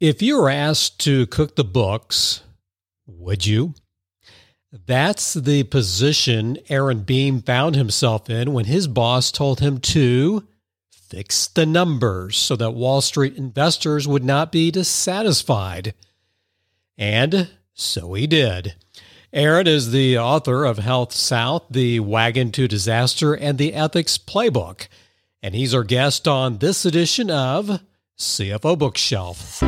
If you were asked to cook the books, would you? That's the position Aaron Beam found himself in when his boss told him to fix the numbers so that Wall Street investors would not be dissatisfied. And so he did. Aaron is the author of HealthSouth, The Wagon to Disaster, and The Ethics Playbook. And he's our guest on this edition of CFO Bookshelf.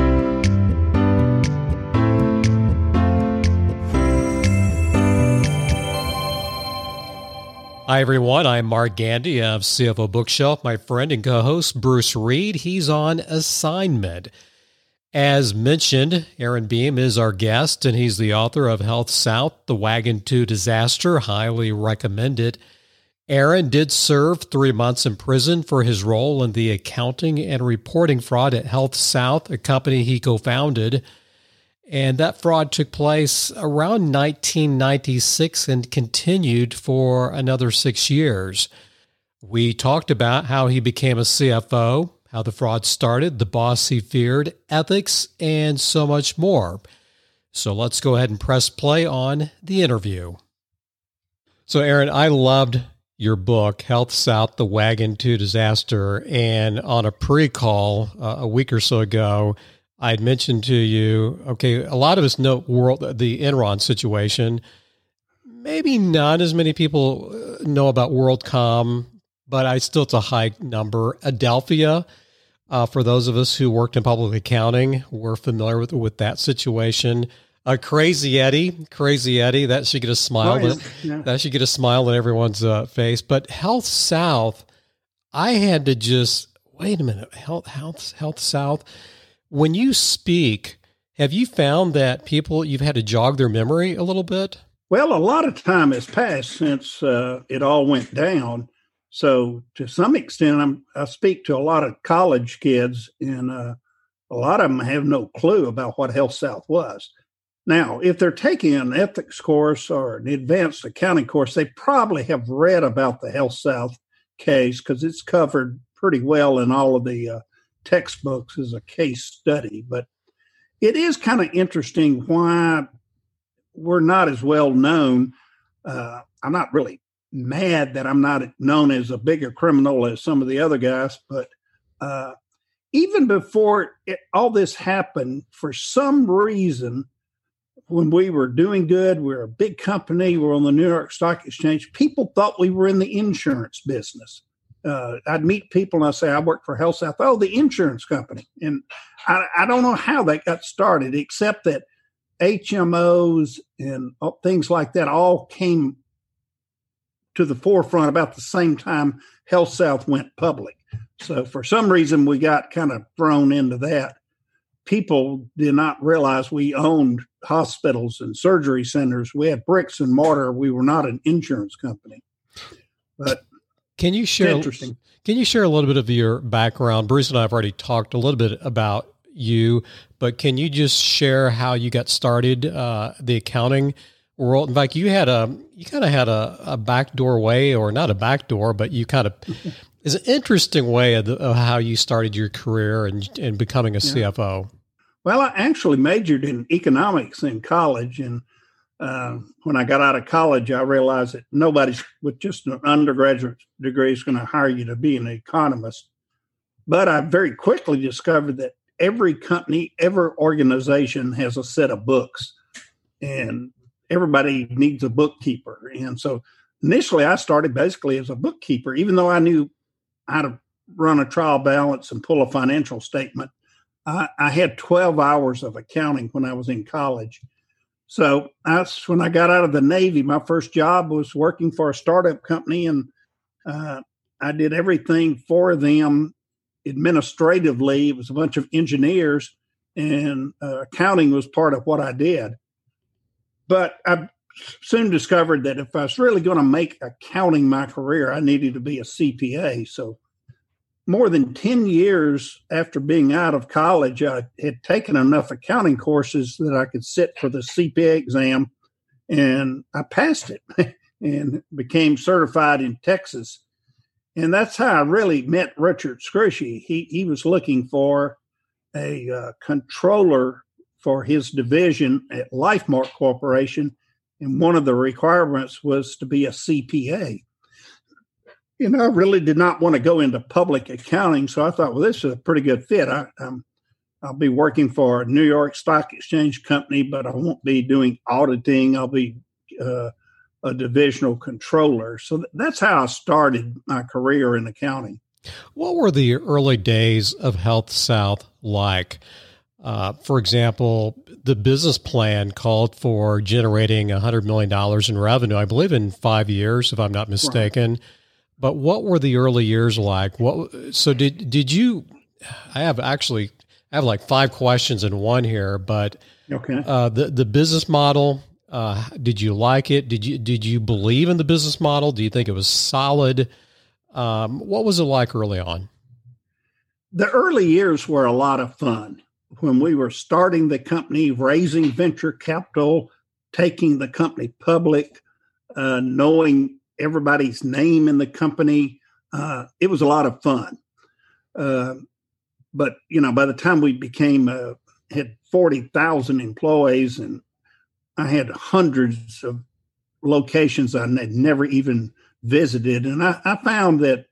Hi, everyone. I'm Mark Gandy of CFO Bookshelf. My friend and co host, Bruce Reed, he's on assignment. As mentioned, Aaron Beam is our guest, and he's the author of HealthSouth, The Wagon to Disaster. Highly recommended. Aaron did serve three months in prison for his role in the accounting and reporting fraud at HealthSouth, a company he co founded. And that fraud took place around 1996 and continued for another six years. We talked about how he became a CFO, how the fraud started, the boss he feared, ethics, and so much more. So let's go ahead and press play on the interview. So, Aaron, I loved your book, HealthSouth, The Wagon to Disaster. And on a pre call uh, a week or so ago, I had mentioned to you, okay, a lot of us know world the Enron situation. Maybe not as many people uh, know about WorldCom, but I still it's a high number. Adelphia, uh, for those of us who worked in public accounting, we're familiar with with that situation. A Crazy Eddie, Crazy Eddie, that should get a smile. Oh, yeah. That should get a smile on everyone's uh, face. But HealthSouth, I had to just wait a minute. Health, Health, HealthSouth when you speak, have you found that people you've had to jog their memory a little bit? Well, a lot of time has passed since uh, it all went down. So, to some extent, I'm, i speak to a lot of college kids, and uh, a lot of them have no clue about what HealthSouth was. Now, if they're taking an ethics course or an advanced accounting course, they probably have read about the HealthSouth case because it's covered pretty well in all of the uh, textbooks as a case study, but it is kind of interesting why we're not as well known. Uh, I'm not really mad that I'm not known as a bigger criminal as some of the other guys, but uh, even before it, all this happened, for some reason, when we were doing good, we are a big company, we we're on the New York Stock Exchange, people thought we were in the insurance business uh, I'd meet people and I say I work for HealthSouth. Oh, the insurance company, and I, I don't know how that got started, except that HMOs and things like that all came to the forefront about the same time HealthSouth went public. So for some reason, we got kind of thrown into that. People did not realize we owned hospitals and surgery centers. We had bricks and mortar. We were not an insurance company. But can you share? Interesting. Can you share a little bit of your background? Bruce and I have already talked a little bit about you, but can you just share how you got started uh, the accounting world? In fact, you had a you kind of had a, a backdoor way, or not a backdoor, but you kind of is an interesting way of, the, of, how you started your career and, and becoming a yeah. CFO. Well, I actually majored in economics in college, and uh, when I got out of college, I realized that nobody with just an undergraduate degree is going to hire you to be an economist. But I very quickly discovered that every company, every organization has a set of books, and everybody needs a bookkeeper. And so initially, I started basically as a bookkeeper, even though I knew how to run a trial balance and pull a financial statement. I, I had 12 hours of accounting when I was in college so that's when I got out of the Navy. My first job was working for a startup company, and uh, I did everything for them administratively. It was a bunch of engineers, and uh, accounting was part of what I did. But I soon discovered that if I was really going to make accounting my career, I needed to be a CPA. So more than 10 years after being out of college, I had taken enough accounting courses that I could sit for the CPA exam, and I passed it and became certified in Texas. And that's how I really met Richard Scrushy. He, he was looking for a uh, controller for his division at LifeMark Corporation, and one of the requirements was to be a CPA. You know, I really did not want to go into public accounting, so I thought, well, this is a pretty good fit. I, um, I'll be working for a New York Stock Exchange company, but I won't be doing auditing. I'll be uh, a divisional controller. So that's how I started my career in accounting. What were the early days of HealthSouth like? Uh, for example, the business plan called for generating $100 million in revenue, I believe in five years, if I'm not mistaken. Right. But what were the early years like? What so did did you? I have actually I have like five questions in one here, but okay. Uh, the the business model. Uh, did you like it? Did you did you believe in the business model? Do you think it was solid? Um, what was it like early on? The early years were a lot of fun when we were starting the company, raising venture capital, taking the company public, uh, knowing everybody's name in the company. Uh, it was a lot of fun. Uh, but you know, by the time we became uh, had forty thousand employees, and I had hundreds of locations I had never even visited, and I, I found that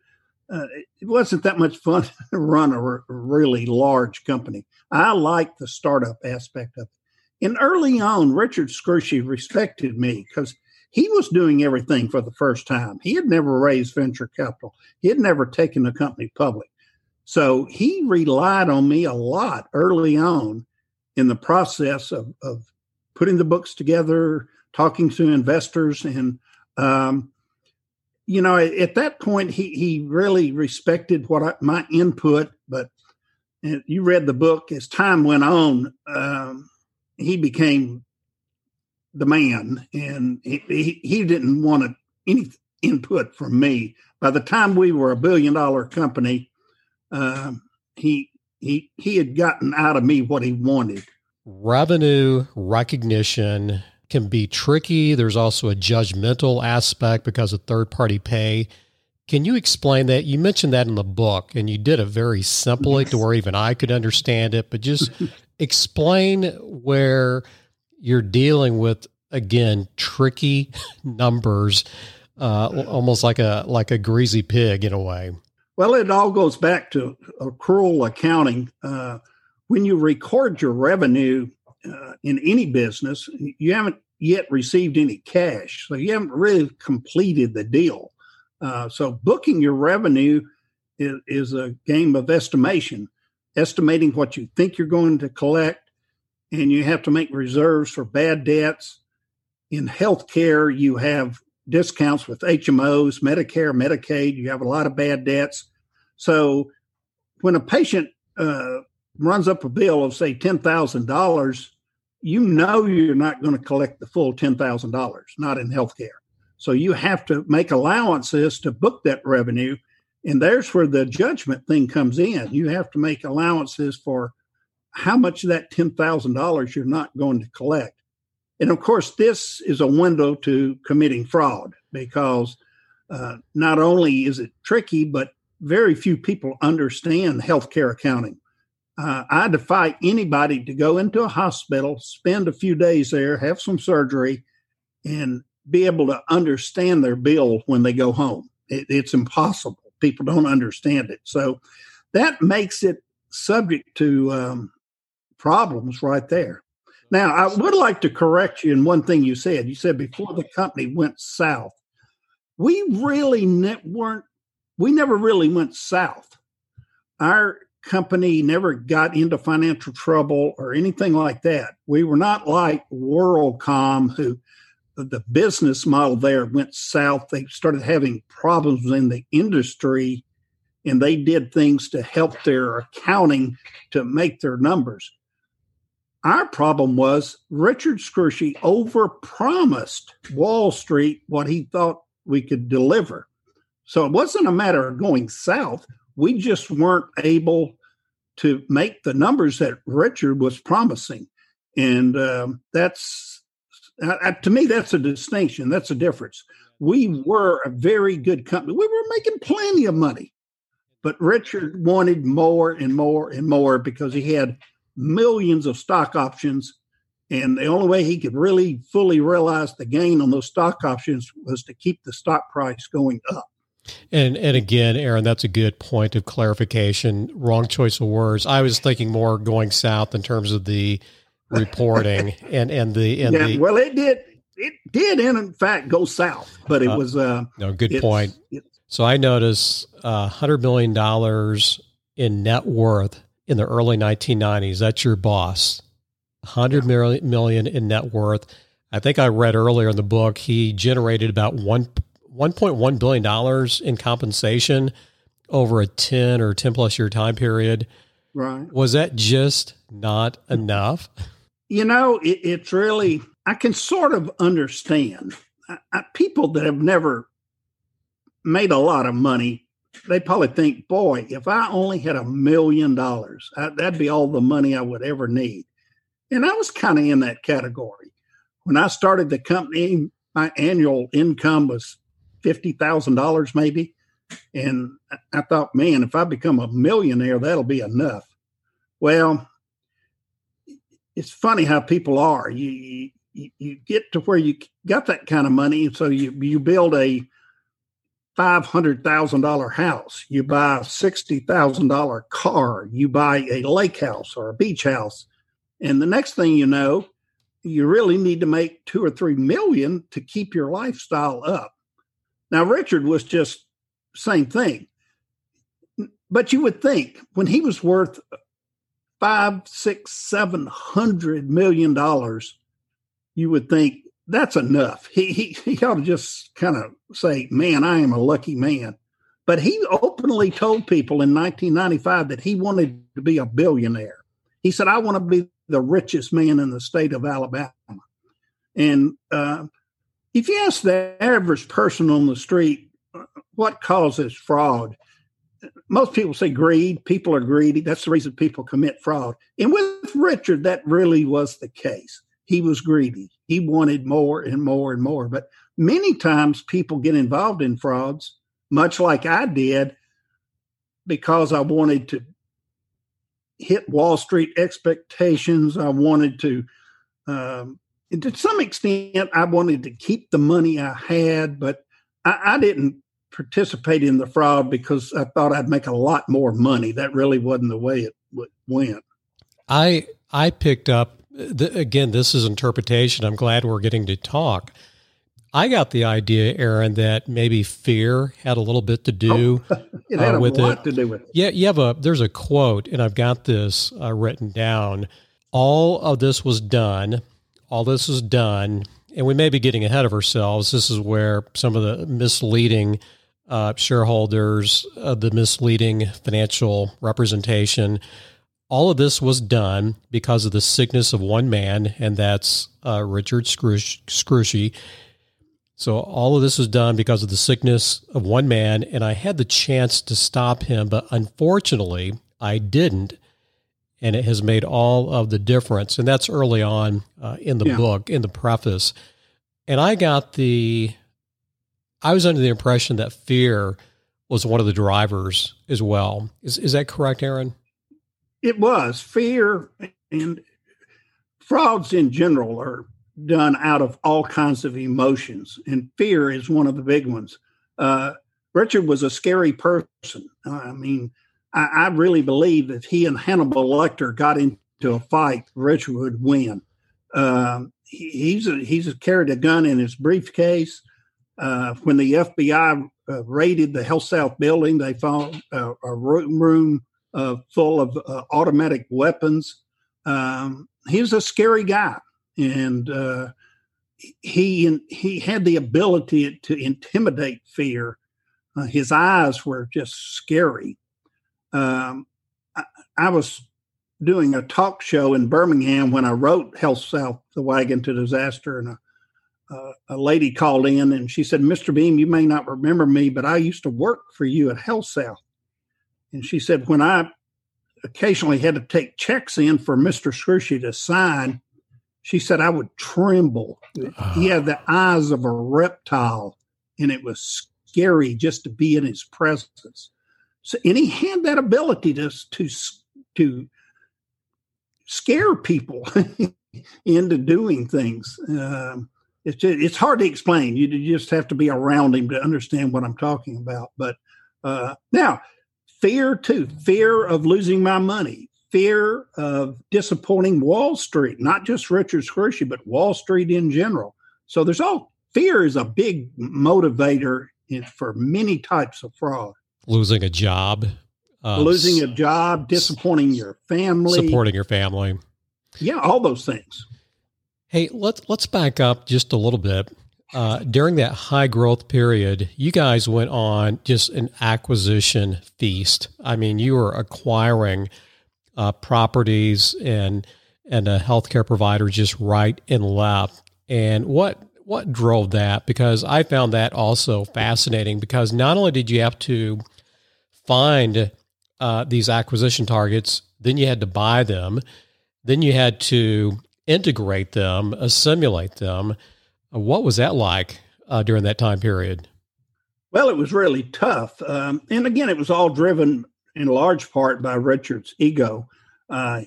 uh, it wasn't that much fun to run a, r- really large company. I liked the startup aspect of it. And early on, Richard Scrushy respected me because he was doing everything for the first time. He had never raised venture capital. He had never taken a company public. So he relied on me a lot early on in the process of, of putting the books together, talking to investors, and um, you know, at that point, he he really respected what I, my input. But you read the book as time went on, um, he became the man, and he, he, he didn't want any input from me. By the time we were a billion dollar company, uh, he he he had gotten out of me what he wanted. Revenue recognition can be tricky. There's also a judgmental aspect because of third party pay. Can you explain that? You mentioned that in the book, and you did it very simply yes. to where even I could understand it. But just explain where you're dealing with again tricky numbers, uh, almost like a like a greasy pig in a way. Well, it all goes back to accrual accounting. Uh, when you record your revenue, uh, in any business, you haven't yet received any cash. So you haven't really completed the deal. Uh, so booking your revenue is, is, a game of estimation, estimating what you think you're going to collect, and you have to make reserves for bad debts. In healthcare, you have discounts with HMOs, Medicare, Medicaid. You have a lot of bad debts. So when a patient uh, runs up a bill of say ten thousand dollars, you know you're not going to collect the full $10,000, not in healthcare. So you have to make allowances to book that revenue. And there's where the judgment thing comes in. You have to make allowances for how much of that $10,000 you're not going to collect. And of course, this is a window to committing fraud because uh, not only is it tricky, but very few people understand healthcare accounting. Uh, I defy anybody to go into a hospital, spend a few days there, have some surgery, and be able to understand their bill when they go home. It, it's impossible. People don't understand it. So that makes it subject to um, problems right there. Now, I would like to correct you in one thing you said. You said before the company went south, we really ne- weren't, we never really went south. Our company never got into financial trouble or anything like that. We were not like WorldCom, who the business model there went south. They started having problems in the industry and they did things to help their accounting to make their numbers. Our problem was Richard Scrushy overpromised Wall Street what he thought we could deliver. So it wasn't a matter of going south we just weren't able to make the numbers that Richard was promising. And um, that's, uh, to me, that's a distinction. That's a difference. We were a very good company. We were making plenty of money. But Richard wanted more and more and more because he had millions of stock options. And the only way he could really fully realize the gain on those stock options was to keep the stock price going up. And and again, Aaron, that's a good point of clarification. Wrong choice of words. I was thinking more going south in terms of the reporting and and the and yeah, the well, it did it did in fact go south, but it uh, was uh no good point. so I notice uh, hundred million dollars in net worth in the early 1990s. That's your boss. Hundred yeah. million million in net worth. I think I read earlier in the book he generated about one 1.1 billion dollars in compensation over a 10 or 10 plus year time period. Right. Was that just not enough? You know, it, it's really I can sort of understand I, I, people that have never made a lot of money. They probably think, boy, if I only had a million dollars, that'd be all the money I would ever need. And I was kind of in that category. When I started the company, my annual income was $50,000 maybe. And I thought, man, if I become a millionaire, that'll be enough. Well, it's funny how people are. You, you, you get to where you got that kind of money, and so you you build a five hundred thousand dollar house, you buy a sixty thousand dollar car, you buy a lake house or a beach house, and the next thing you know, you really need to make two or three million to keep your lifestyle up. Now, Richard was just same thing, but you would think when he was worth five, six, seven hundred million dollars, you would think that's enough. He he, he ought to just kind of say, "Man, I am a lucky man." But he openly told people in 1995 that he wanted to be a billionaire. He said, "I want to be the richest man in the state of Alabama." And uh, if you ask the average person on the street uh, what causes fraud, most people say greed. People are greedy. That's the reason people commit fraud. And with Richard, that really was the case. He was greedy. He wanted more and more and more. But many times people get involved in frauds, much like I did, because I wanted to hit Wall Street expectations. I wanted to, um, to some extent, I wanted to keep the money I had, but I, I didn't participate in the fraud because I thought I'd make a lot more money. That really wasn't the way it went. I I picked up the, again. This is interpretation. I'm glad we're getting to talk. I got the idea, Aaron, that maybe fear had a little bit to do oh, it had uh, with a lot it. to do with it. Yeah, you have a there's a quote, and I've got this uh, written down. All of this was done. All this was done, and we may be getting ahead of ourselves. This is where some of the misleading uh, shareholders, uh, the misleading financial representation. All of this was done because of the sickness of one man, and that's uh, Richard Scrushy. So all of this was done because of the sickness of one man, and I had the chance to stop him, but unfortunately, I didn't, and it has made all of the difference. And that's early on uh, in the yeah. book, in the preface. And I got the I was under the impression that fear was one of the drivers as well. Is is that correct, Aaron? It was fear and frauds in general are done out of all kinds of emotions, and fear is one of the big ones. Uh, Richard was a scary person. I mean, I, I, really believe if he and Hannibal Lecter got into a fight, Richard would win. Um, he, he's a, he's carried a gun in his briefcase. Uh, when the FBI uh, raided the HealthSouth building, they found a room uh, full of uh, automatic weapons. Um, he was a scary guy, and uh, he he had the ability to intimidate fear. his eyes were just scary. Um, I, I was doing a talk show in Birmingham when I wrote HealthSouth, the wagon to disaster, and a uh, a lady called in and she said, Mr. Beam, you may not remember me, but I used to work for you at HealthSouth. And she said, when I occasionally had to take checks in for Mr. Scrushy to sign, she said, I would tremble. He had the eyes of a reptile, and it was scary just to be in his presence. So, and he had that ability to to to scare people into doing things. Um, it's just, it's hard to explain. You just have to be around him to understand what I'm talking about. But uh, now, fear too, fear of losing my money, fear of disappointing Wall Street, not just Richard Scrushy, but Wall Street in general. So there's all fear is a big motivator in, for many types of fraud. Losing a job, uh, losing a job, disappointing your family, supporting your family. Yeah, all those things. Hey, let's let's back up just a little bit. Uh, during that high growth period, you guys went on just an acquisition feast. I mean, you were acquiring uh, properties and and a healthcare provider just right and left. And what what drove that? Because I found that also fascinating. Because not only did you have to find uh, these acquisition targets, then you had to buy them, then you had to integrate them, assimilate them. What was that like uh, during that time period? Well, it was really tough. Um, and again, it was all driven in large part by Richard's ego. Uh,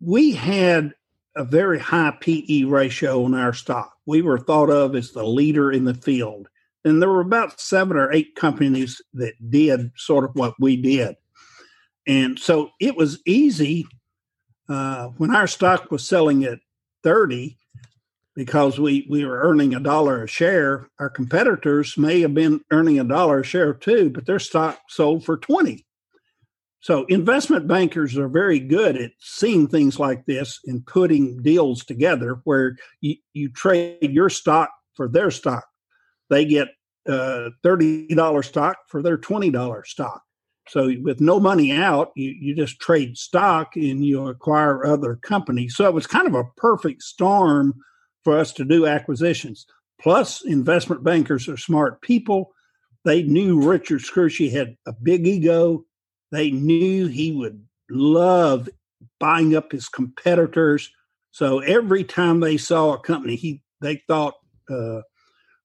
we had a very high PE ratio on our stock. We were thought of as the leader in the field. And there were about seven or eight companies that did sort of what we did. And so it was easy uh, when our stock was selling at 30 because we, we were earning a dollar a share. Our competitors may have been earning a dollar a share too, but their stock sold for 20. So investment bankers are very good at seeing things like this and putting deals together where you, you trade your stock for their stock. They get uh, $30 stock for their $20 stock. So with no money out, you, you just trade stock and you acquire other companies. So it was kind of a perfect storm for us to do acquisitions. Plus, investment bankers are smart people. They knew Richard Scrushy had a big ego they knew he would love buying up his competitors. So every time they saw a company he they thought uh,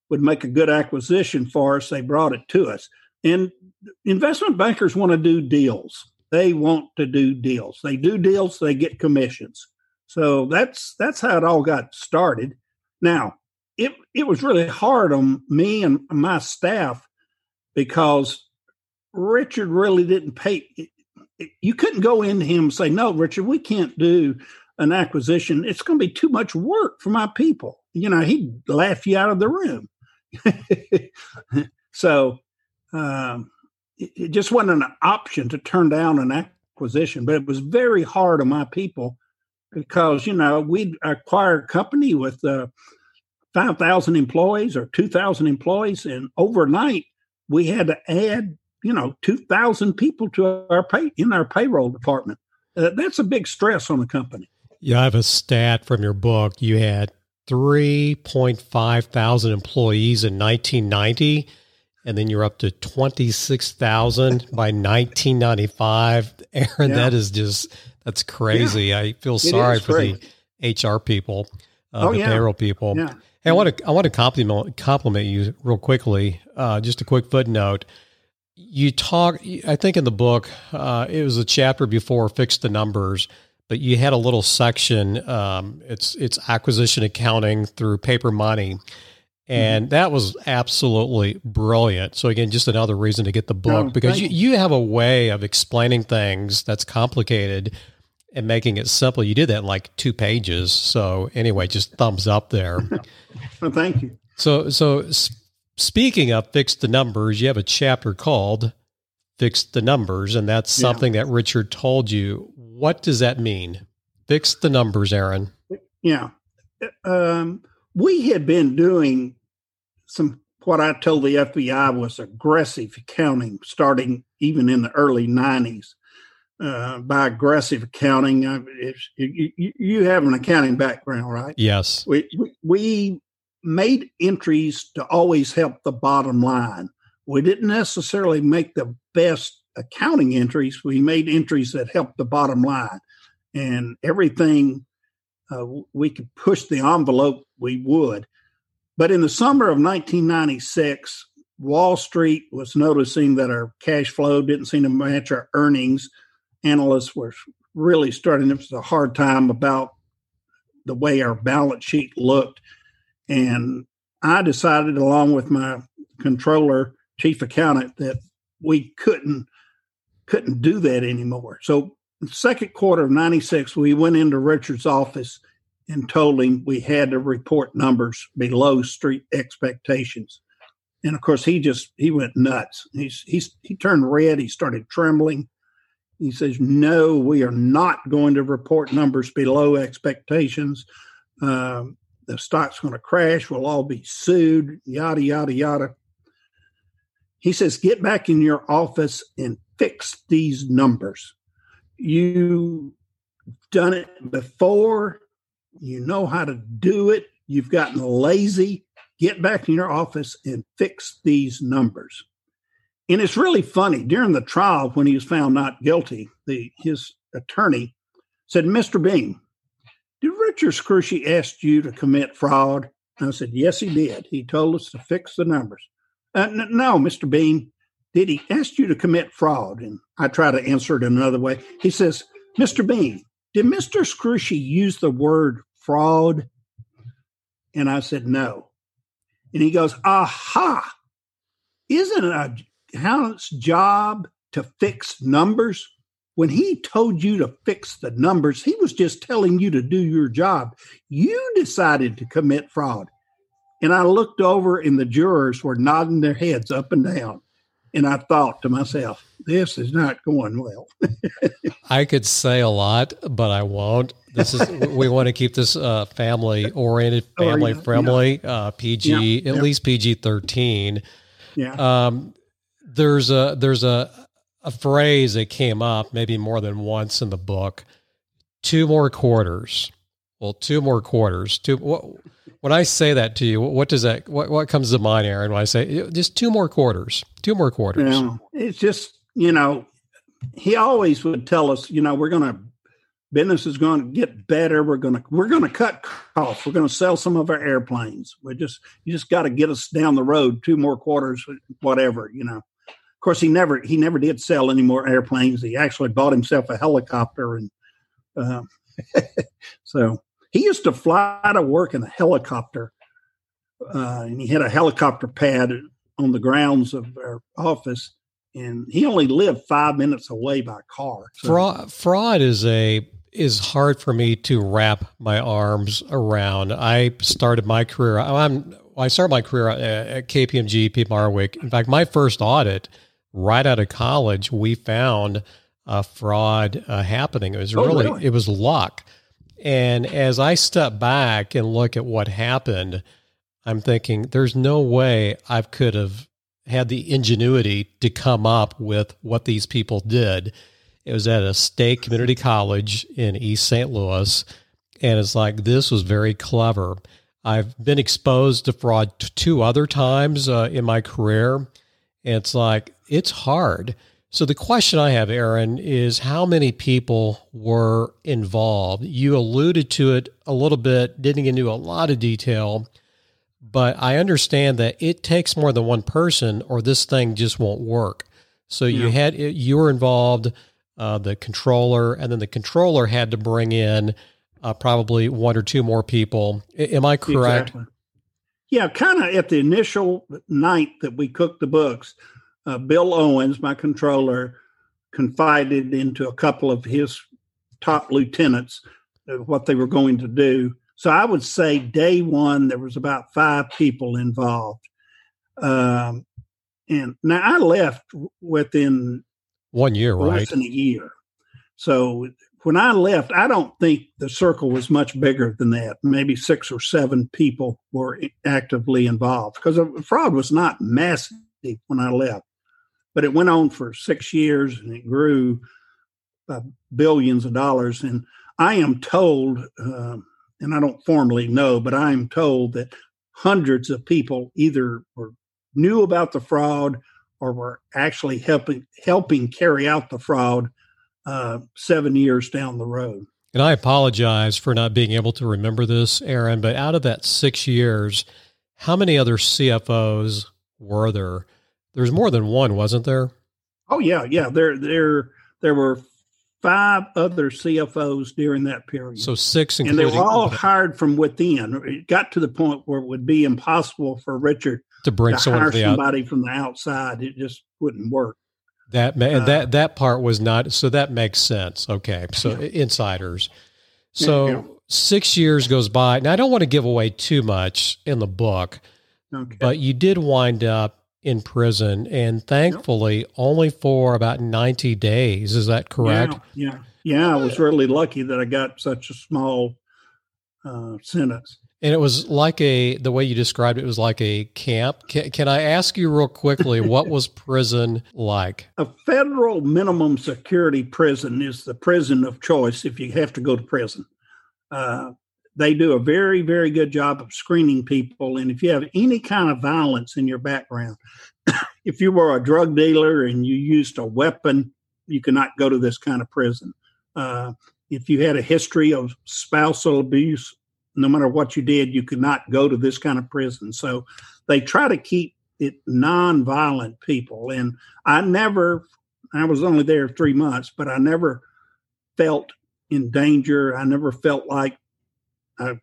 would make a good acquisition for us, they brought it to us. And investment bankers want to do deals. They want to do deals. They do deals, they get commissions. So that's that's how it all got started. Now, it it was really hard on me and my staff because Richard really didn't pay. You couldn't go into him and say, "No, Richard, we can't do an acquisition. It's going to be too much work for my people." You know, he'd laugh you out of the room. so um, it, it just wasn't an option to turn down an acquisition, but it was very hard on my people because you know we'd acquire a company with uh, five thousand employees or two thousand employees, and overnight we had to add you know, 2,000 people to our pay in our payroll department. Uh, that's a big stress on a company. Yeah, I have a stat from your book. You had 3.5 thousand employees in 1990, and then you're up to 26,000 by 1995. Aaron, yeah. that is just, that's crazy. Yeah. I feel sorry for the HR people, uh, oh, the yeah. payroll people. Yeah. Hey, I want to I want to compliment compliment you real quickly. Uh, just a quick footnote you talk i think in the book uh, it was a chapter before fix the numbers but you had a little section um, it's it's acquisition accounting through paper money and mm-hmm. that was absolutely brilliant so again just another reason to get the book oh, because you, you have a way of explaining things that's complicated and making it simple you did that in like two pages so anyway just thumbs up there well, thank you so so Speaking of fix the numbers, you have a chapter called Fix the Numbers, and that's something yeah. that Richard told you. What does that mean? Fix the numbers, Aaron. Yeah. Um, we had been doing some what I told the FBI was aggressive accounting starting even in the early 90s. Uh, by aggressive accounting, uh, you, you, have an accounting background, right? Yes. We, we made entries to always help the bottom line. We didn't necessarily make the best accounting entries. We made entries that helped the bottom line. And everything uh, we could push the envelope, we would. But in the summer of 1996, Wall Street was noticing that our cash flow didn't seem to match our earnings. Analysts were really starting to have a hard time about the way our balance sheet looked. And I decided, along with my controller, chief accountant, that we couldn't couldn't do that anymore. So second quarter of 96, we went into Richard's office and told him we had to report numbers below street expectations. And of course, he just he went nuts. He's he's he turned red. He started trembling. He says, "No, we are not going to report numbers below expectations. Um, the stock's going to crash. We'll all be sued. Yada yada yada." He says, "Get back in your office and fix these numbers. You've done it before. You know how to do it. You've gotten lazy. Get back in your office and fix these numbers. And it's really funny. During the trial, when he was found not guilty, the his attorney said, Mr. Beam, did Richard Scrushy ask you to commit fraud? And I said, Yes, he did. He told us to fix the numbers. Uh, n- no, Mr. Beam, did he ask you to commit fraud? And I try to answer it another way. He says, Mr. Beam, did Mr. Scrushy use the word fraud? And I said, no. And he goes, aha, isn't a accountant's job to fix numbers? When he told you to fix the numbers, he was just telling you to do your job. You decided to commit fraud. And I looked over, and the jurors were nodding their heads up and down. And I thought to myself, this is not going well. I could say a lot, but I won't. This is we want to keep this uh, family oriented, family oh, yeah, friendly, yeah. Uh, PG, yeah, at least PG thirteen. Yeah. Um, there's a there's a a phrase that came up maybe more than once in the book. Two more quarters. Well, two more quarters. Two. What, when I say that to you, what does that? What what comes to mind, Aaron? When I say just two more quarters, two more quarters. Yeah, it's just you know, he always would tell us, you know, we're going to business is going to get better. We're going to we're going to cut costs. We're going to sell some of our airplanes. We just you just got to get us down the road two more quarters, whatever you know. Course, he never he never did sell any more airplanes. He actually bought himself a helicopter, and uh, so he used to fly to work in a helicopter, uh, and he had a helicopter pad on the grounds of our office and he only lived five minutes away by car. So. Fraud, fraud is a is hard for me to wrap my arms around. I started my career. I'm I started my career at KPMG, Peat Marwick. In fact, my first audit right out of college, we found a fraud uh, happening. It was oh, really, really, it was luck. And as I step back and look at what happened, I'm thinking, there's no way I could have had the ingenuity to come up with what these people did. It was at a state community college in East St. Louis. And it's like, this was very clever. I've been exposed to fraud two other times uh, in my career. And it's like, it's hard. So the question I have, Aaron, is how many people were involved? You alluded to it a little bit, didn't get into a lot of detail but I understand that it takes more than one person or this thing just won't work. So yeah. you had you were involved, uh, the controller, and then the controller had to bring in uh, probably one or two more people. Am I correct? Exactly. Yeah, kind of at the initial night that we cooked the books, uh, Bill Owens, my controller, confided into a couple of his top lieutenants what they were going to do. So I would say day one, there was about five people involved. Um, and now I left within one year, less right? than a year. So when I left, I don't think the circle was much bigger than that. Maybe six or seven people were actively involved because the fraud was not massive when I left. But it went on for six years and it grew by billions of dollars. And I am told, uh, and I don't formally know, but I'm told that hundreds of people either were knew about the fraud or were actually helping helping carry out the fraud uh, seven years down the road. And I apologize for not being able to remember this, Aaron. But out of that six years, how many other CFOs were there? There's more than one, wasn't there? Oh yeah, yeah. There there there were five other CFOs during that period. So six, and they were all hired from within. It got to the point where it would be impossible for Richard to bring to hire somebody out. from the outside. It just wouldn't work. That uh, that that part was not so. That makes sense. Okay, so yeah. insiders. So yeah. six years goes by. Now I don't want to give away too much in the book, okay. but you did wind up in prison, and thankfully yep. only for about ninety days. Is that correct? Yeah, yeah, yeah. I was really lucky that I got such a small uh, sentence. And it was like a the way you described it was like a camp. Can, can I ask you real quickly what was prison like? A federal minimum security prison is the prison of choice if you have to go to prison. Uh, they do a very very good job of screening people, and if you have any kind of violence in your background, if you were a drug dealer and you used a weapon, you cannot go to this kind of prison. Uh, if you had a history of spousal abuse no matter what you did, you could not go to this kind of prison. So they try to keep it non-violent people. And I never, I was only there three months, but I never felt in danger. I never felt like I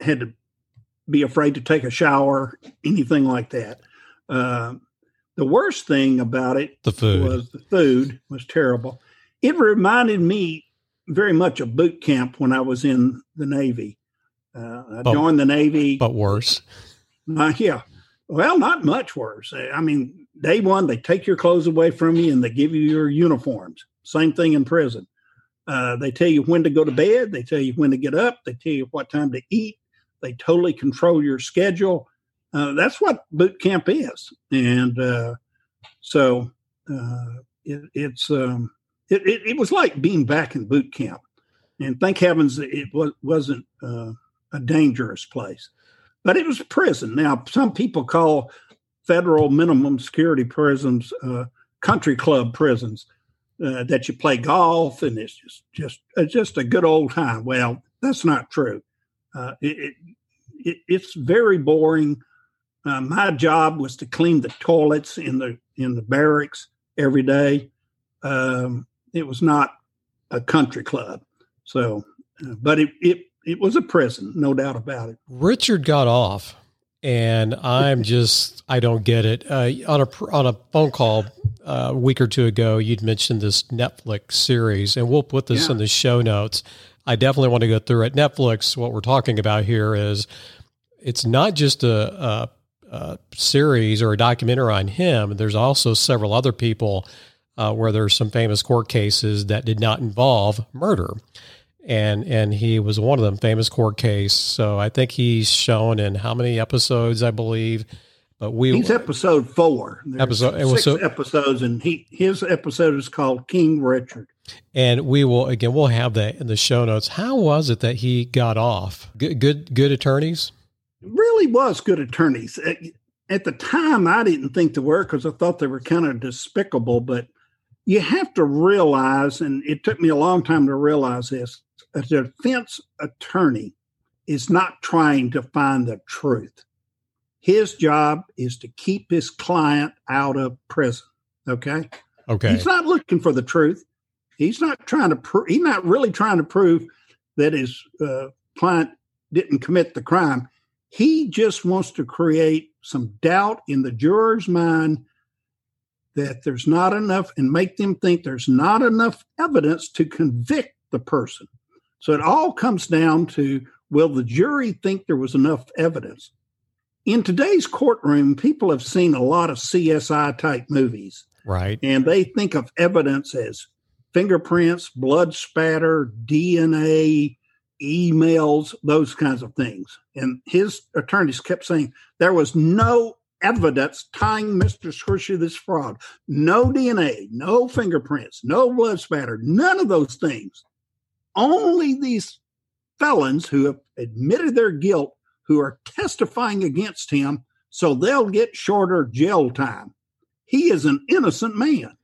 had to be afraid to take a shower, anything like that. Uh, the worst thing about it the food. was the food was terrible. It reminded me very much of boot camp when I was in the Navy. Uh, I but, joined the Navy, but worse. Uh, yeah, well, not much worse. I mean, day one they take your clothes away from you and they give you your uniforms. Same thing in prison. Uh, they tell you when to go to bed. They tell you when to get up. They tell you what time to eat. They totally control your schedule. Uh, that's what boot camp is, and uh, so uh, it, it's um, it, it, it, was like being back in boot camp. And thank heavens it was, wasn't uh, a dangerous place. But it was a prison. Now, some people call federal minimum security prisons uh, country club prisons uh, that you play golf and it's just just it's just a good old time. Well, that's not true. Uh, it, it, it's very boring. Uh, my job was to clean the toilets in the in the barracks every day. Um, it was not a country club. So, uh, but it, it it was a prison, no doubt about it. Richard got off, and I'm just I don't get it. Uh, on a on a phone call uh, a week or two ago, you'd mentioned this Netflix series, and we'll put this yeah. in the show notes. I definitely want to go through it. Netflix. What we're talking about here is it's not just a, a, a series or a documentary on him. There's also several other people uh, where there's some famous court cases that did not involve murder and and he was one of them famous court case. So i think he's shown in how many episodes i believe but we he's episode four. There's episode six was so, episodes and he his episode is called king richard. And we will again we'll have that in the show notes. How was it that he got off? Good good, good attorneys? Really was good attorneys. At the time i didn't think they were because i thought they were kind of despicable but you have to realize and it took me a long time to realize this a defense attorney is not trying to find the truth. His job is to keep his client out of prison. Okay. Okay. He's not looking for the truth. He's not trying to prove, he's not really trying to prove that his uh, client didn't commit the crime. He just wants to create some doubt in the juror's mind that there's not enough and make them think there's not enough evidence to convict the person. So it all comes down to will the jury think there was enough evidence? In today's courtroom, people have seen a lot of CSI type movies. Right. And they think of evidence as fingerprints, blood spatter, DNA, emails, those kinds of things. And his attorneys kept saying there was no evidence tying Mr. To this fraud. No DNA, no fingerprints, no blood spatter, none of those things only these felons who have admitted their guilt who are testifying against him so they'll get shorter jail time. He is an innocent man.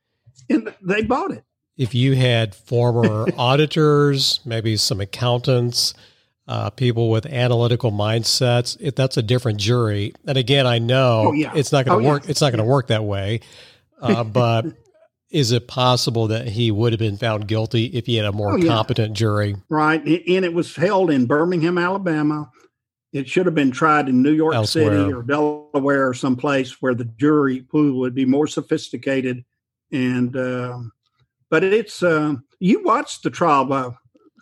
And they bought it. If you had former auditors, maybe some accountants, uh, people with analytical mindsets. If that's a different jury, and again, I know Oh, yeah. it's not going to Oh, work. yeah. It's not going to work that way. Uh, but is it possible that he would have been found guilty if he had a more Oh, yeah. competent jury right? And it was held in Birmingham, Alabama. It should have been tried in New York Elsewhere. City or Delaware or someplace where the jury pool would be more sophisticated. And um, but it's uh, you watched the trial by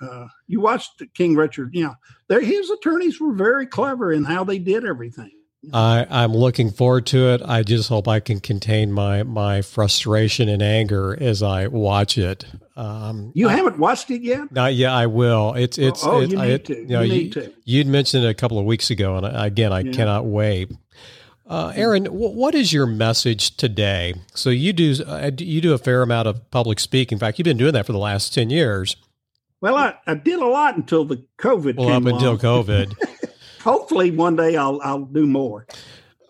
uh, you watched King Richard. You know, his attorneys were very clever in how they did everything. I, I'm looking forward to it. I just hope I can contain my my frustration and anger as I watch it. Um, You haven't watched it yet? Not yeah, I will. It's it's. oh, it- you I- need it- to. You, know, you you, need to. would mentioned it a couple of weeks ago, and again, I Yeah. cannot wait. Uh, Aaron, wh- what is your message today? So you do uh, you do a fair amount of public speaking. In fact, you've been doing that for the last ten years. Well, I, I did a lot until the COVID Well, came up until. COVID. Hopefully, one day I'll I'll do more.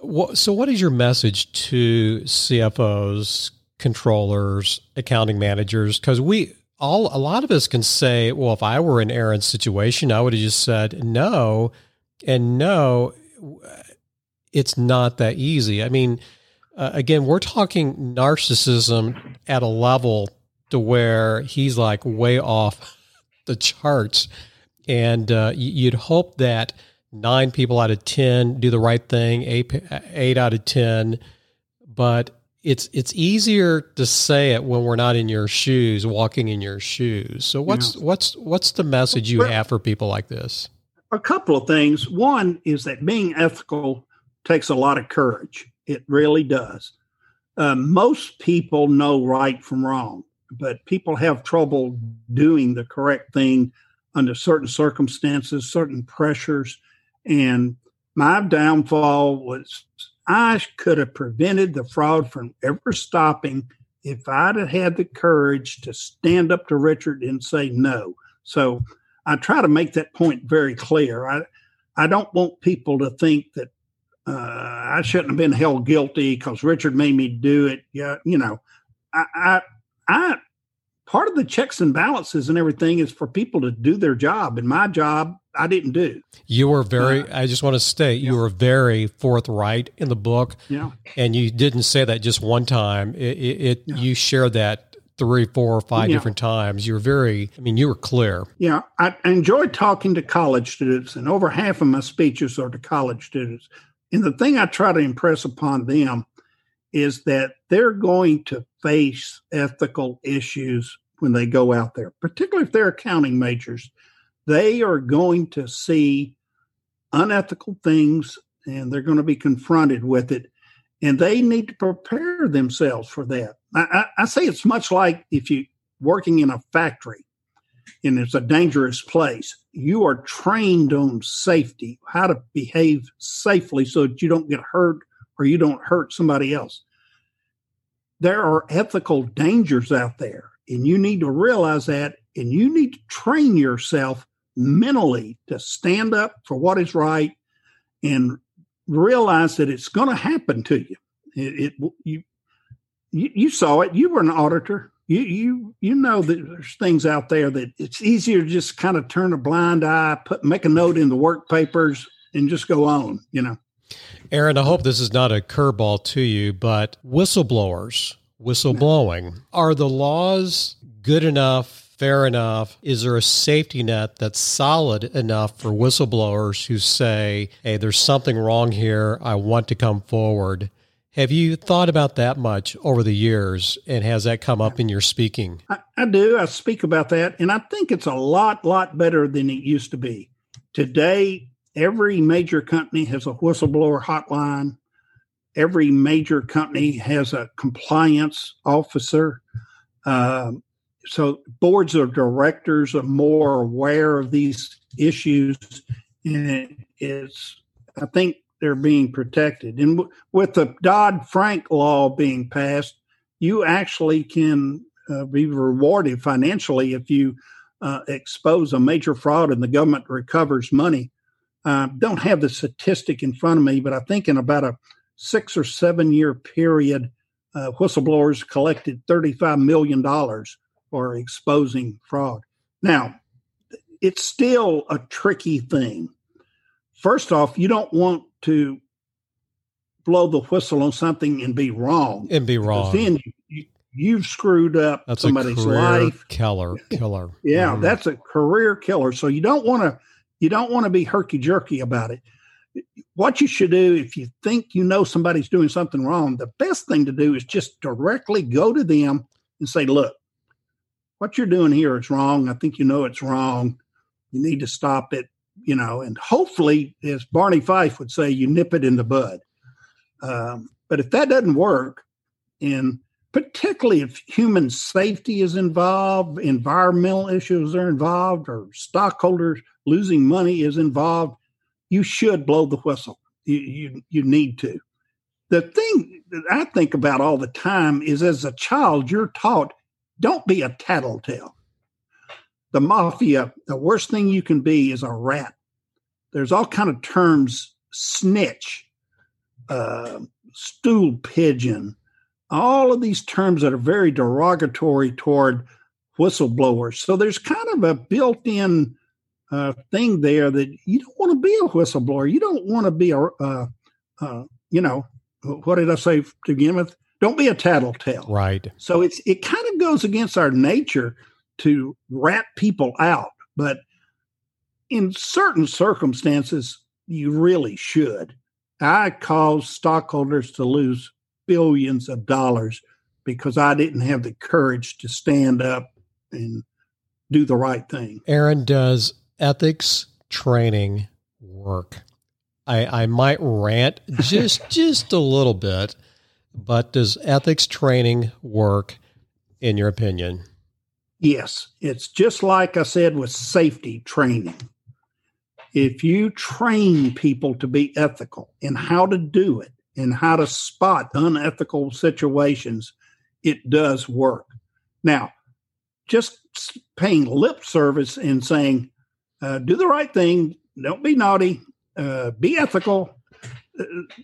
What, so, what is your message to CFOs, controllers, accounting managers? Because we all, a lot of us can say, well, if I were in Aaron's situation, I would have just said no, and no, it's not that easy. I mean, uh, again, we're talking narcissism at a level to where he's like way off the charts, and uh, you'd hope that nine people out of ten do the right thing, eight eight out of ten, but it's it's easier to say it when we're not in your shoes, walking in your shoes. So what's what's what's the message you have for people like this? a couple of things. One is that being ethical takes a lot of courage. It really does. Uh, most people know right from wrong, but people have trouble doing the correct thing under certain circumstances, certain pressures. And my downfall was I could have prevented the fraud from ever stopping if I'd have had the courage to stand up to Richard and say no. So I try to make that point very clear. I I don't want people to think that uh, I shouldn't have been held guilty because Richard made me do it. Yeah, you know, I, I I part of the checks and balances and everything is for people to do their job, and my job I didn't do. You were very. Uh, I just want to state you were very forthright in the book, Yeah, and you didn't say that just one time. It, it, it Yeah. you shared that three, four, or five Yeah. different times. You were very. I mean, you were clear. yeah. I, I enjoy talking to college students, and over half of my speeches are to college students. And the thing I try to impress upon them is that they're going to face ethical issues when they go out there, particularly if they're accounting majors. They are going to see unethical things and they're going to be confronted with it. And they need to prepare themselves for that. I, I, I say it's much like if you working in a factory and it's a dangerous place, you are trained on safety, how to behave safely so that you don't get hurt or you don't hurt somebody else. There are ethical dangers out there, and you need to realize that, and you need to train yourself mentally to stand up for what is right and realize that it's going to happen to you. It, it you, you you saw it. You were an auditor. You you you know that there's things out there that it's easier to just kind of turn a blind eye, put make a note in the work papers, and just go on. You know. Aaron, I hope this is not a curveball to you, but whistleblowers, whistleblowing, are the laws good enough, fair enough? Is there a safety net that's solid enough for whistleblowers who say, hey, there's something wrong here, I want to come forward? Have you thought about that much over the years, and has that come up in your speaking? I, I do. I speak about that, and I think it's a lot, lot better than it used to be. Today, every major company has a whistleblower hotline. Every major company has a compliance officer. Um, so boards of directors are more aware of these issues, and it's. I think they're being protected. And w- with the Dodd Frank law being passed, you actually can uh, be rewarded financially if you uh, expose a major fraud and the government recovers money. Uh, don't have the statistic in front of me, but I think in about a six or seven year period, uh, whistleblowers collected $35 million for exposing fraud. Now, it's still a tricky thing. First off, you don't want to blow the whistle on something and be wrong. And be wrong. Then you, you, have screwed up that's somebody's life. Killer, killer. yeah, mm that's a career killer. So you don't want to you don't want to be herky jerky about it. What you should do if you think you know somebody's doing something wrong, the best thing to do is just directly go to them and say, "Look, what you're doing here is wrong. I think you know it's wrong. You need to stop it." You know, and hopefully, as Barney Fife would say, you nip it in the bud. Um, but if that doesn't work, and particularly if human safety is involved, environmental issues are involved, or stockholders losing money is involved, you should blow the whistle. You, you, you need to. The thing that I think about all the time is as a child, you're taught don't be a tattletale. The mafia, the worst thing you can be is a rat. There's all kind of terms, snitch, uh, stool pigeon, all of these terms that are very derogatory toward whistleblowers. So there's kind of a built in uh, thing there that you don't want to be a whistleblower. You don't want to be a, uh, uh, you know, what did I say to begin with? Don't be a tattletale. Right. So it's it kind of goes against our nature to rat people out, but in certain circumstances, you really should. I caused stockholders to lose billions of dollars because I didn't have the courage to stand up and do the right thing. Aaron, does ethics training work? I, I might rant just just a little bit, but does ethics training work in your opinion? Yes. It's just like I said with safety training if you train people to be ethical in how to do it and how to spot unethical situations, it does work. Now, just paying lip service and saying, uh, do the right thing, don't be naughty, uh, be ethical,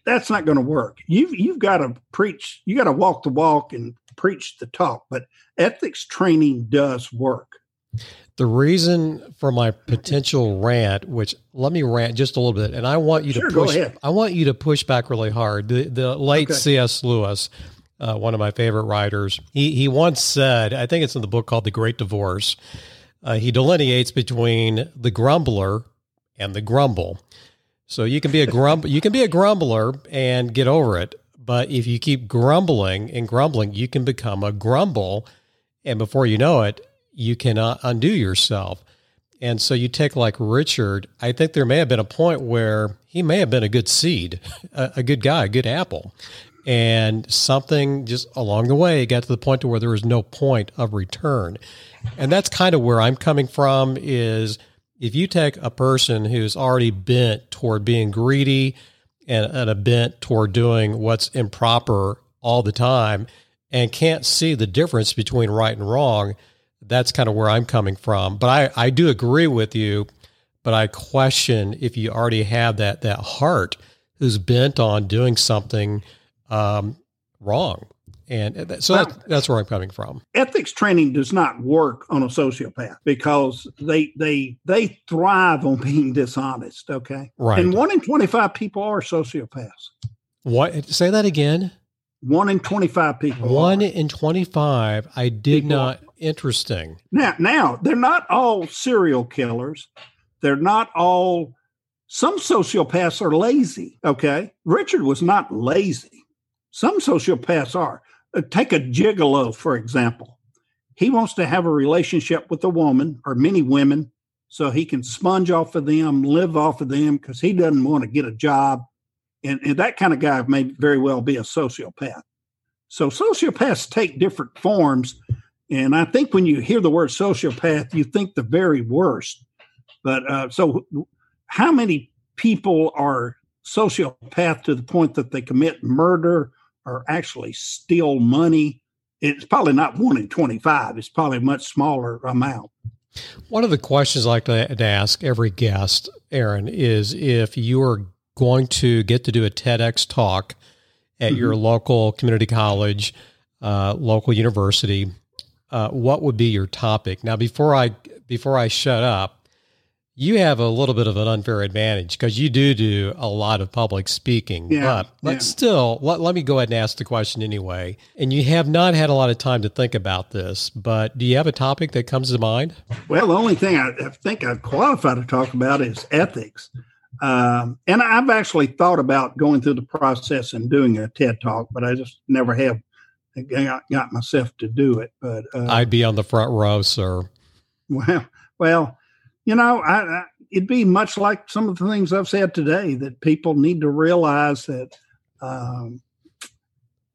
that's not going to work. You've, you've got to preach, you got to walk the walk and preach the talk, but ethics training does work. The reason for my potential rant, which let me rant just a little bit, and I want you sure, to push. I want you to push back really hard. The, the late okay. C.S. Lewis, uh, one of my favorite writers, he he once said, I think it's in the book called The Great Divorce. Uh, he delineates between the grumbler and the grumble. So you can be a grumble, you can be a grumbler and get over it, but if you keep grumbling and grumbling, you can become a grumble, and before you know it, you cannot undo yourself. And so you take like Richard, I think there may have been a point where he may have been a good seed, a, a good guy, a good apple. And something just along the way got to the point to where there was no point of return. And that's kind of where I'm coming from is if you take a person who's already bent toward being greedy and, and a bent toward doing what's improper all the time and can't see the difference between right and wrong – that's kind of where I'm coming from. But I, I do agree with you, but I question if you already have that that heart who's bent on doing something um, wrong. And so that, that's where I'm coming from. Ethics training does not work on a sociopath because they they they thrive on being dishonest. Okay, right. And one in twenty five people are sociopaths. What? Say that again. One in twenty five people. One are. in twenty five. I did people not. Interesting. Now, now they're not all serial killers. They're not all. Some sociopaths are lazy. Okay, Richard was not lazy. Some sociopaths are. Uh, take a gigolo for example. He wants to have a relationship with a woman or many women, so he can sponge off of them, live off of them, because he doesn't want to get a job. And, and that kind of guy may very well be a sociopath. So sociopaths take different forms and I think when you hear the word sociopath, you think the very worst. But uh, so, how many people are sociopath to the point that they commit murder or actually steal money? It's probably not one in 25. It's probably a much smaller amount. One of the questions I like to, to ask every guest, Aaron, is if you are going to get to do a TEDx talk at mm-hmm. your local community college, uh, local university, uh, what would be your topic? Now, before I before I shut up, you have a little bit of an unfair advantage because you do do a lot of public speaking. Yeah, but but yeah. still, let, let me go ahead and ask the question anyway. And you have not had a lot of time to think about this, but do you have a topic that comes to mind? Well, the only thing I, I think I'd qualify to talk about is ethics. Um, and I've actually thought about going through the process and doing a TED talk, but I just never have got, got myself to do it. But uh, I'd be on the front row, sir. Well, well, you know, I, I, it'd be much like some of the things I've said today that people need to realize that um,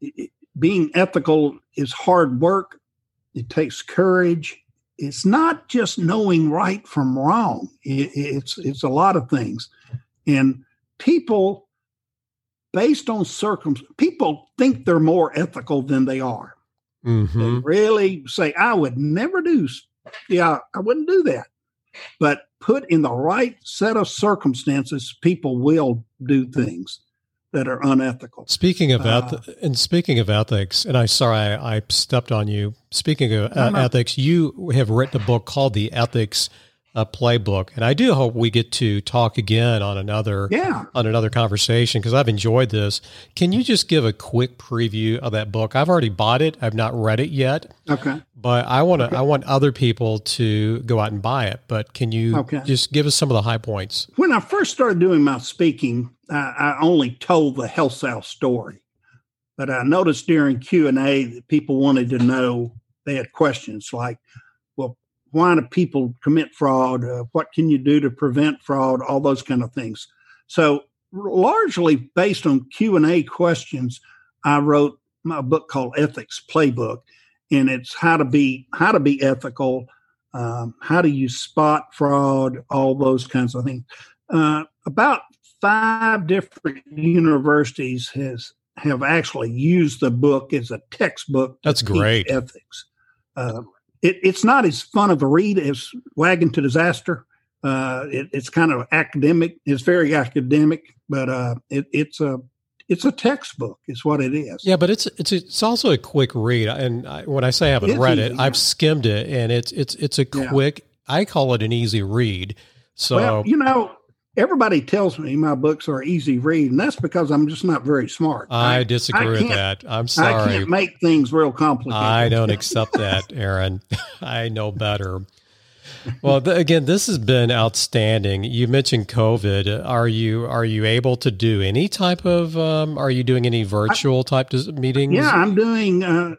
it, being ethical is hard work. It takes courage. It's not just knowing right from wrong. It, it's it's a lot of things, and people, based on circum, people think they're more ethical than they are. Mm-hmm. They really say, "I would never do." Yeah, I wouldn't do that. But put in the right set of circumstances, people will do things that are unethical. Speaking of Uh, eth- and speaking of ethics, and I sorry I, I stepped on you. Speaking of uh, no. ethics, you have written a book called the Ethics uh, Playbook, and I do hope we get to talk again on another Yeah. on another conversation because I've enjoyed this. Can you just give a quick preview of that book? I've already bought it. I've not read it yet, Okay. but I want to. I want other people to go out and buy it. But can you Okay. just give us some of the high points? When I first started doing my speaking, I, I only told the HealthSouth story, but I noticed during Q and A that people wanted to know. They had questions like, "Well, why do people commit fraud? Uh, what can you do to prevent fraud? All those kind of things." So, largely based on Q and A questions, I wrote my book called Ethics Playbook, and it's how to be how to be ethical, um, how do you spot fraud, all those kinds of things. Uh, about five different universities has have actually used the book as a textbook. That's great. Ethics. Uh, it, it's not as fun of a read as Wagon to Disaster. Uh, it, it's kind of academic. It's very academic, but uh, it, it's a it's a textbook. Is what it is. Yeah, but it's it's it's also a quick read, and I, when I say I haven't It's read easy, it, yeah. I've skimmed it, and it's it's it's a Yeah. quick. I call it an easy read. So Well, you know, everybody tells me my books are easy read, and that's because I'm just not very smart. I disagree with can't- that. I'm sorry. I can't make things real complicated. I don't accept that, Aaron. I know better. Well, th- again, this has been outstanding. You mentioned COVID. Are you are you able to do any type of? Um, are you doing any virtual type dis- meetings? Yeah, I'm doing uh,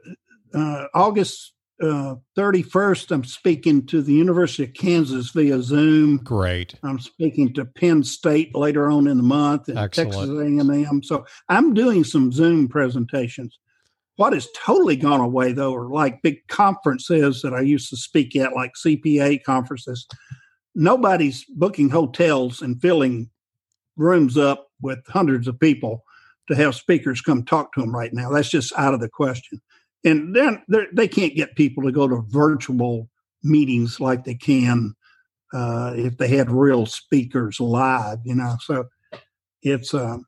uh, August uh, 31st. I'm speaking to the University of Kansas via Zoom. Great. I'm speaking to Penn State later on in the month and Excellent. Texas A&M. So I'm doing some Zoom presentations. What has totally gone away though are like big conferences that I used to speak at, like CPA conferences. Nobody's booking hotels and filling rooms up with hundreds of people to have speakers come talk to them right now. That's just out of the question. And then they're- can't get people to go to virtual meetings like they can uh, if they had real speakers live, you know. So it's um,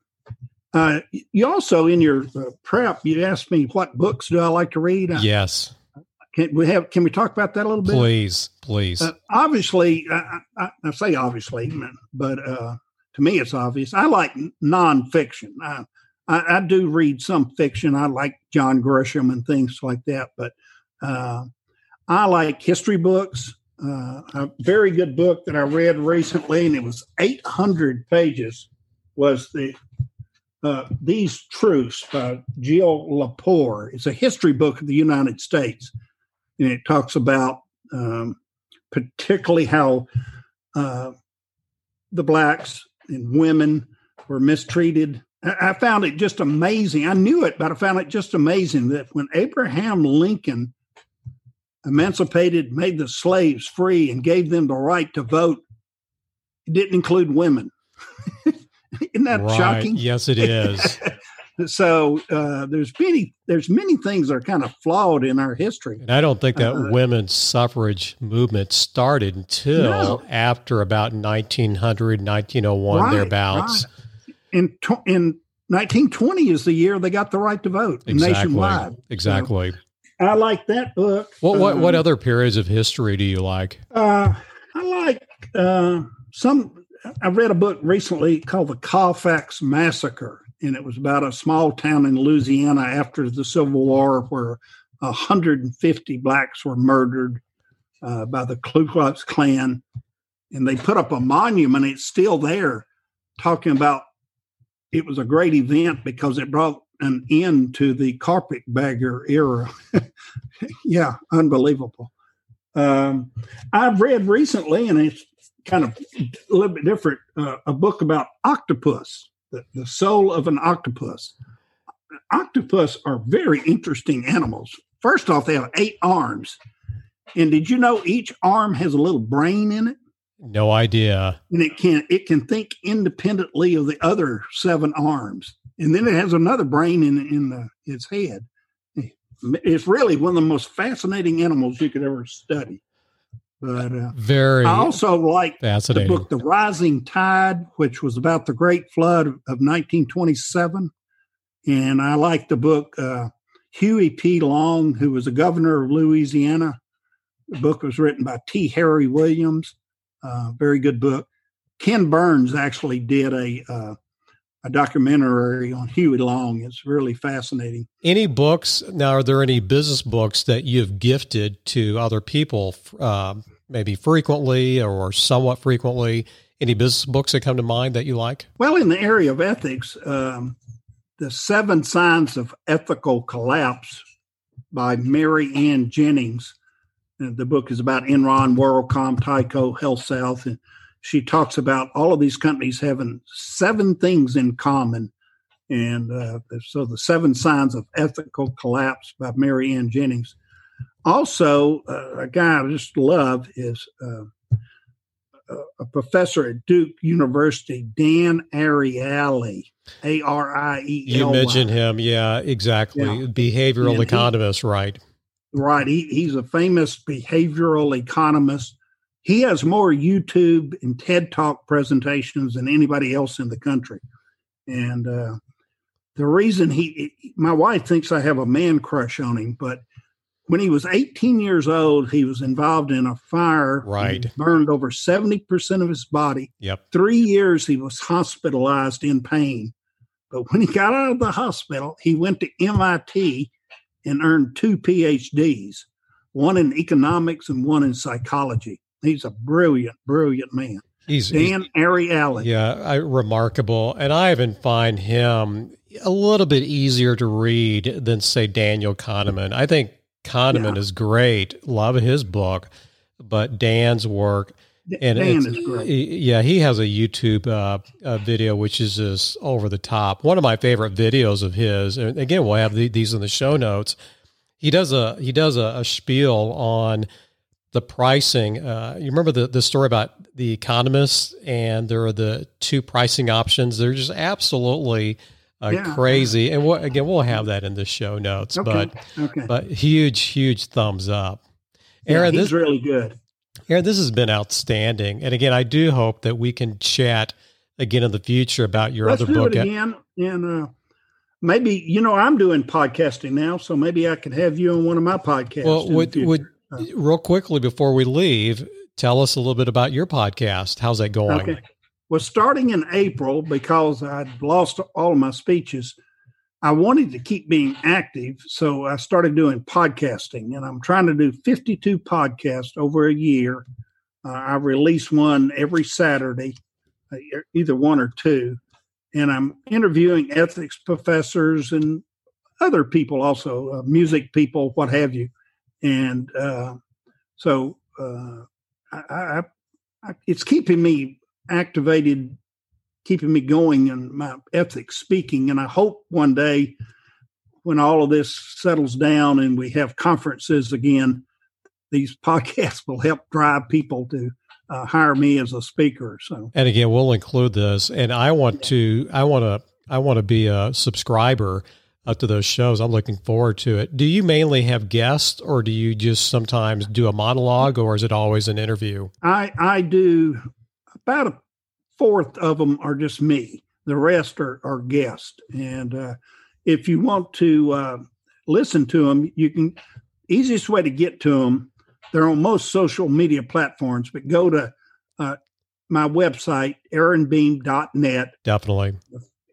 uh, you also in your uh, prep you asked me what books do I like to read. Yes, Can we have can we talk about that a little bit? please, please. Uh, obviously, I, I, I say obviously, but uh, to me it's obvious. I like nonfiction. I, I, I do read some fiction. I like John Grisham and things like that, but uh, I like history books. Uh, a very good book that I read recently, and it was 800 pages, was the uh, These Truths by Jill Lepore. It's a history book of the United States, and it talks about um, particularly how uh, the blacks and women were mistreated. I, found it just amazing. I knew it, but I found it just amazing that when Abraham Lincoln emancipated, made the slaves free, and gave them the right to vote, it didn't include women. Isn't that right. shocking? Yes, it is. So uh, there's many there's many things that are kind of flawed in our history. and I don't think that Uh, women's suffrage movement started until No. after about 1900, 1901, Right, thereabouts. In in 1920 is the year they got the right to vote Exactly. nationwide. Exactly. I like that book. What what what Um, other periods of history do you like? Uh, I like uh, some I read a book recently called The Colfax Massacre, and it was about a small town in Louisiana after the Civil War where 150 blacks were murdered uh, by the Ku Klux Klan. And they put up a monument, it's still there, talking about it was a great event because it brought an end to the carpetbagger era. yeah, unbelievable. Um, I've read recently, and it's kind of a little bit different, uh, a book about octopus, the, the soul of an octopus. Octopus are very interesting animals. First off, they have eight arms. And did you know each arm has a little brain in it? No idea. And it can it can think independently of the other seven arms. And then it has another brain in in the, its head. It's really one of the most fascinating animals you could ever study. But uh, very, I also like the book "The Rising Tide," which was about the Great Flood of, of 1927, and I like the book uh, Huey P. Long, who was the governor of Louisiana. The book was written by T. Harry Williams. Uh, very good book. Ken Burns actually did a uh, a documentary on Huey Long. It's really fascinating. Any books now? Are there any business books that you've gifted to other people, uh, maybe frequently or somewhat frequently? Any business books that come to mind that you like? Well, in the area of ethics, um, the Seven Signs of Ethical Collapse by Marianne Jennings. The book is about Enron, WorldCom, Tyco, HealthSouth, and she talks about all of these companies having seven things in common. And uh, so the seven signs of ethical collapse by Marianne Jennings. Also, uh, a guy I just love is uh, a professor at Duke University, Dan Ariely, A R I E. You mentioned him, yeah, exactly. Yeah. Behavioral and economist, he, right? Right. He, he's a famous behavioral economist he has more YouTube and TED Talk presentations than anybody else in the country. And uh, the reason he, my wife thinks I have a man crush on him, but when he was 18 years old, he was involved in a fire. Right. Burned over 70% of his body. Yep. Three years he was hospitalized in pain. But when he got out of the hospital, he went to MIT and earned two PhDs, one in economics and one in psychology. He's a brilliant, brilliant man. He's Dan he's, Ariely. Yeah, I, remarkable. And I even find him a little bit easier to read than say Daniel Kahneman. I think Kahneman yeah. is great. Love his book, but Dan's work. And Dan is great. Yeah, he has a YouTube uh, video which is just over the top. One of my favorite videos of his. And again, we'll have the, these in the show notes. He does a he does a, a spiel on the pricing. Uh, you remember the, the story about the economists and there are the two pricing options. They're just absolutely uh, yeah. crazy. And what, again, we'll have that in the show notes, okay. but, okay. but huge, huge thumbs up. Aaron, yeah, he's this, really good. Aaron, this has been outstanding. And again, I do hope that we can chat again in the future about your Let's other do book. It again. And, uh, maybe, you know, I'm doing podcasting now, so maybe I could have you on one of my podcasts. Well, would, would, real quickly before we leave, tell us a little bit about your podcast. How's that going? Okay. Well, starting in April, because I'd lost all of my speeches, I wanted to keep being active. So I started doing podcasting, and I'm trying to do 52 podcasts over a year. Uh, I release one every Saturday, uh, either one or two. And I'm interviewing ethics professors and other people, also uh, music people, what have you and uh, so uh, I, I, I, it's keeping me activated, keeping me going in my ethics speaking, and I hope one day when all of this settles down and we have conferences again, these podcasts will help drive people to uh, hire me as a speaker. So, and again, we'll include this, and I want to, I want to, I want to be a subscriber to those shows. I'm looking forward to it. Do you mainly have guests or do you just sometimes do a monologue or is it always an interview? I, I do about a fourth of them are just me. The rest are, are guests. And uh, if you want to uh, listen to them, you can, easiest way to get to them, they're on most social media platforms, but go to uh, my website, aaronbeam.net. Definitely.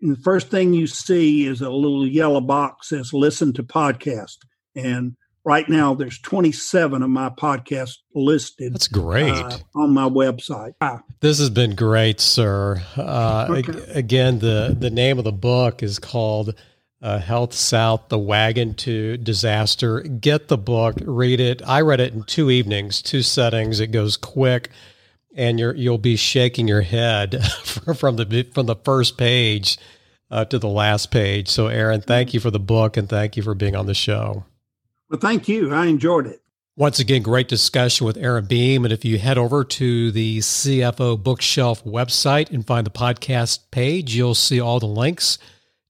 And the first thing you see is a little yellow box says listen to podcast. And right now there's 27 of my podcasts listed. That's great. Uh, on my website. This has been great, sir. Uh, okay. Again, the, the name of the book is called uh, HealthSouth, The Wagon to Disaster. Get the book, read it. I read it in two evenings, two settings. It goes quick and you're you'll be shaking your head from the from the first page uh, to the last page. So, Aaron, thank you for the book and thank you for being on the show. Well, thank you. I enjoyed it. Once again, great discussion with Aaron Beam. And if you head over to the CFO Bookshelf website and find the podcast page, you'll see all the links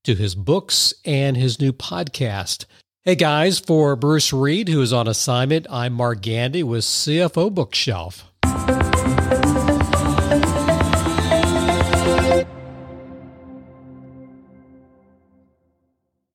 to his books and his new podcast. Hey guys, for Bruce Reed, who is on assignment, I'm Mark Gandy with CFO Bookshelf.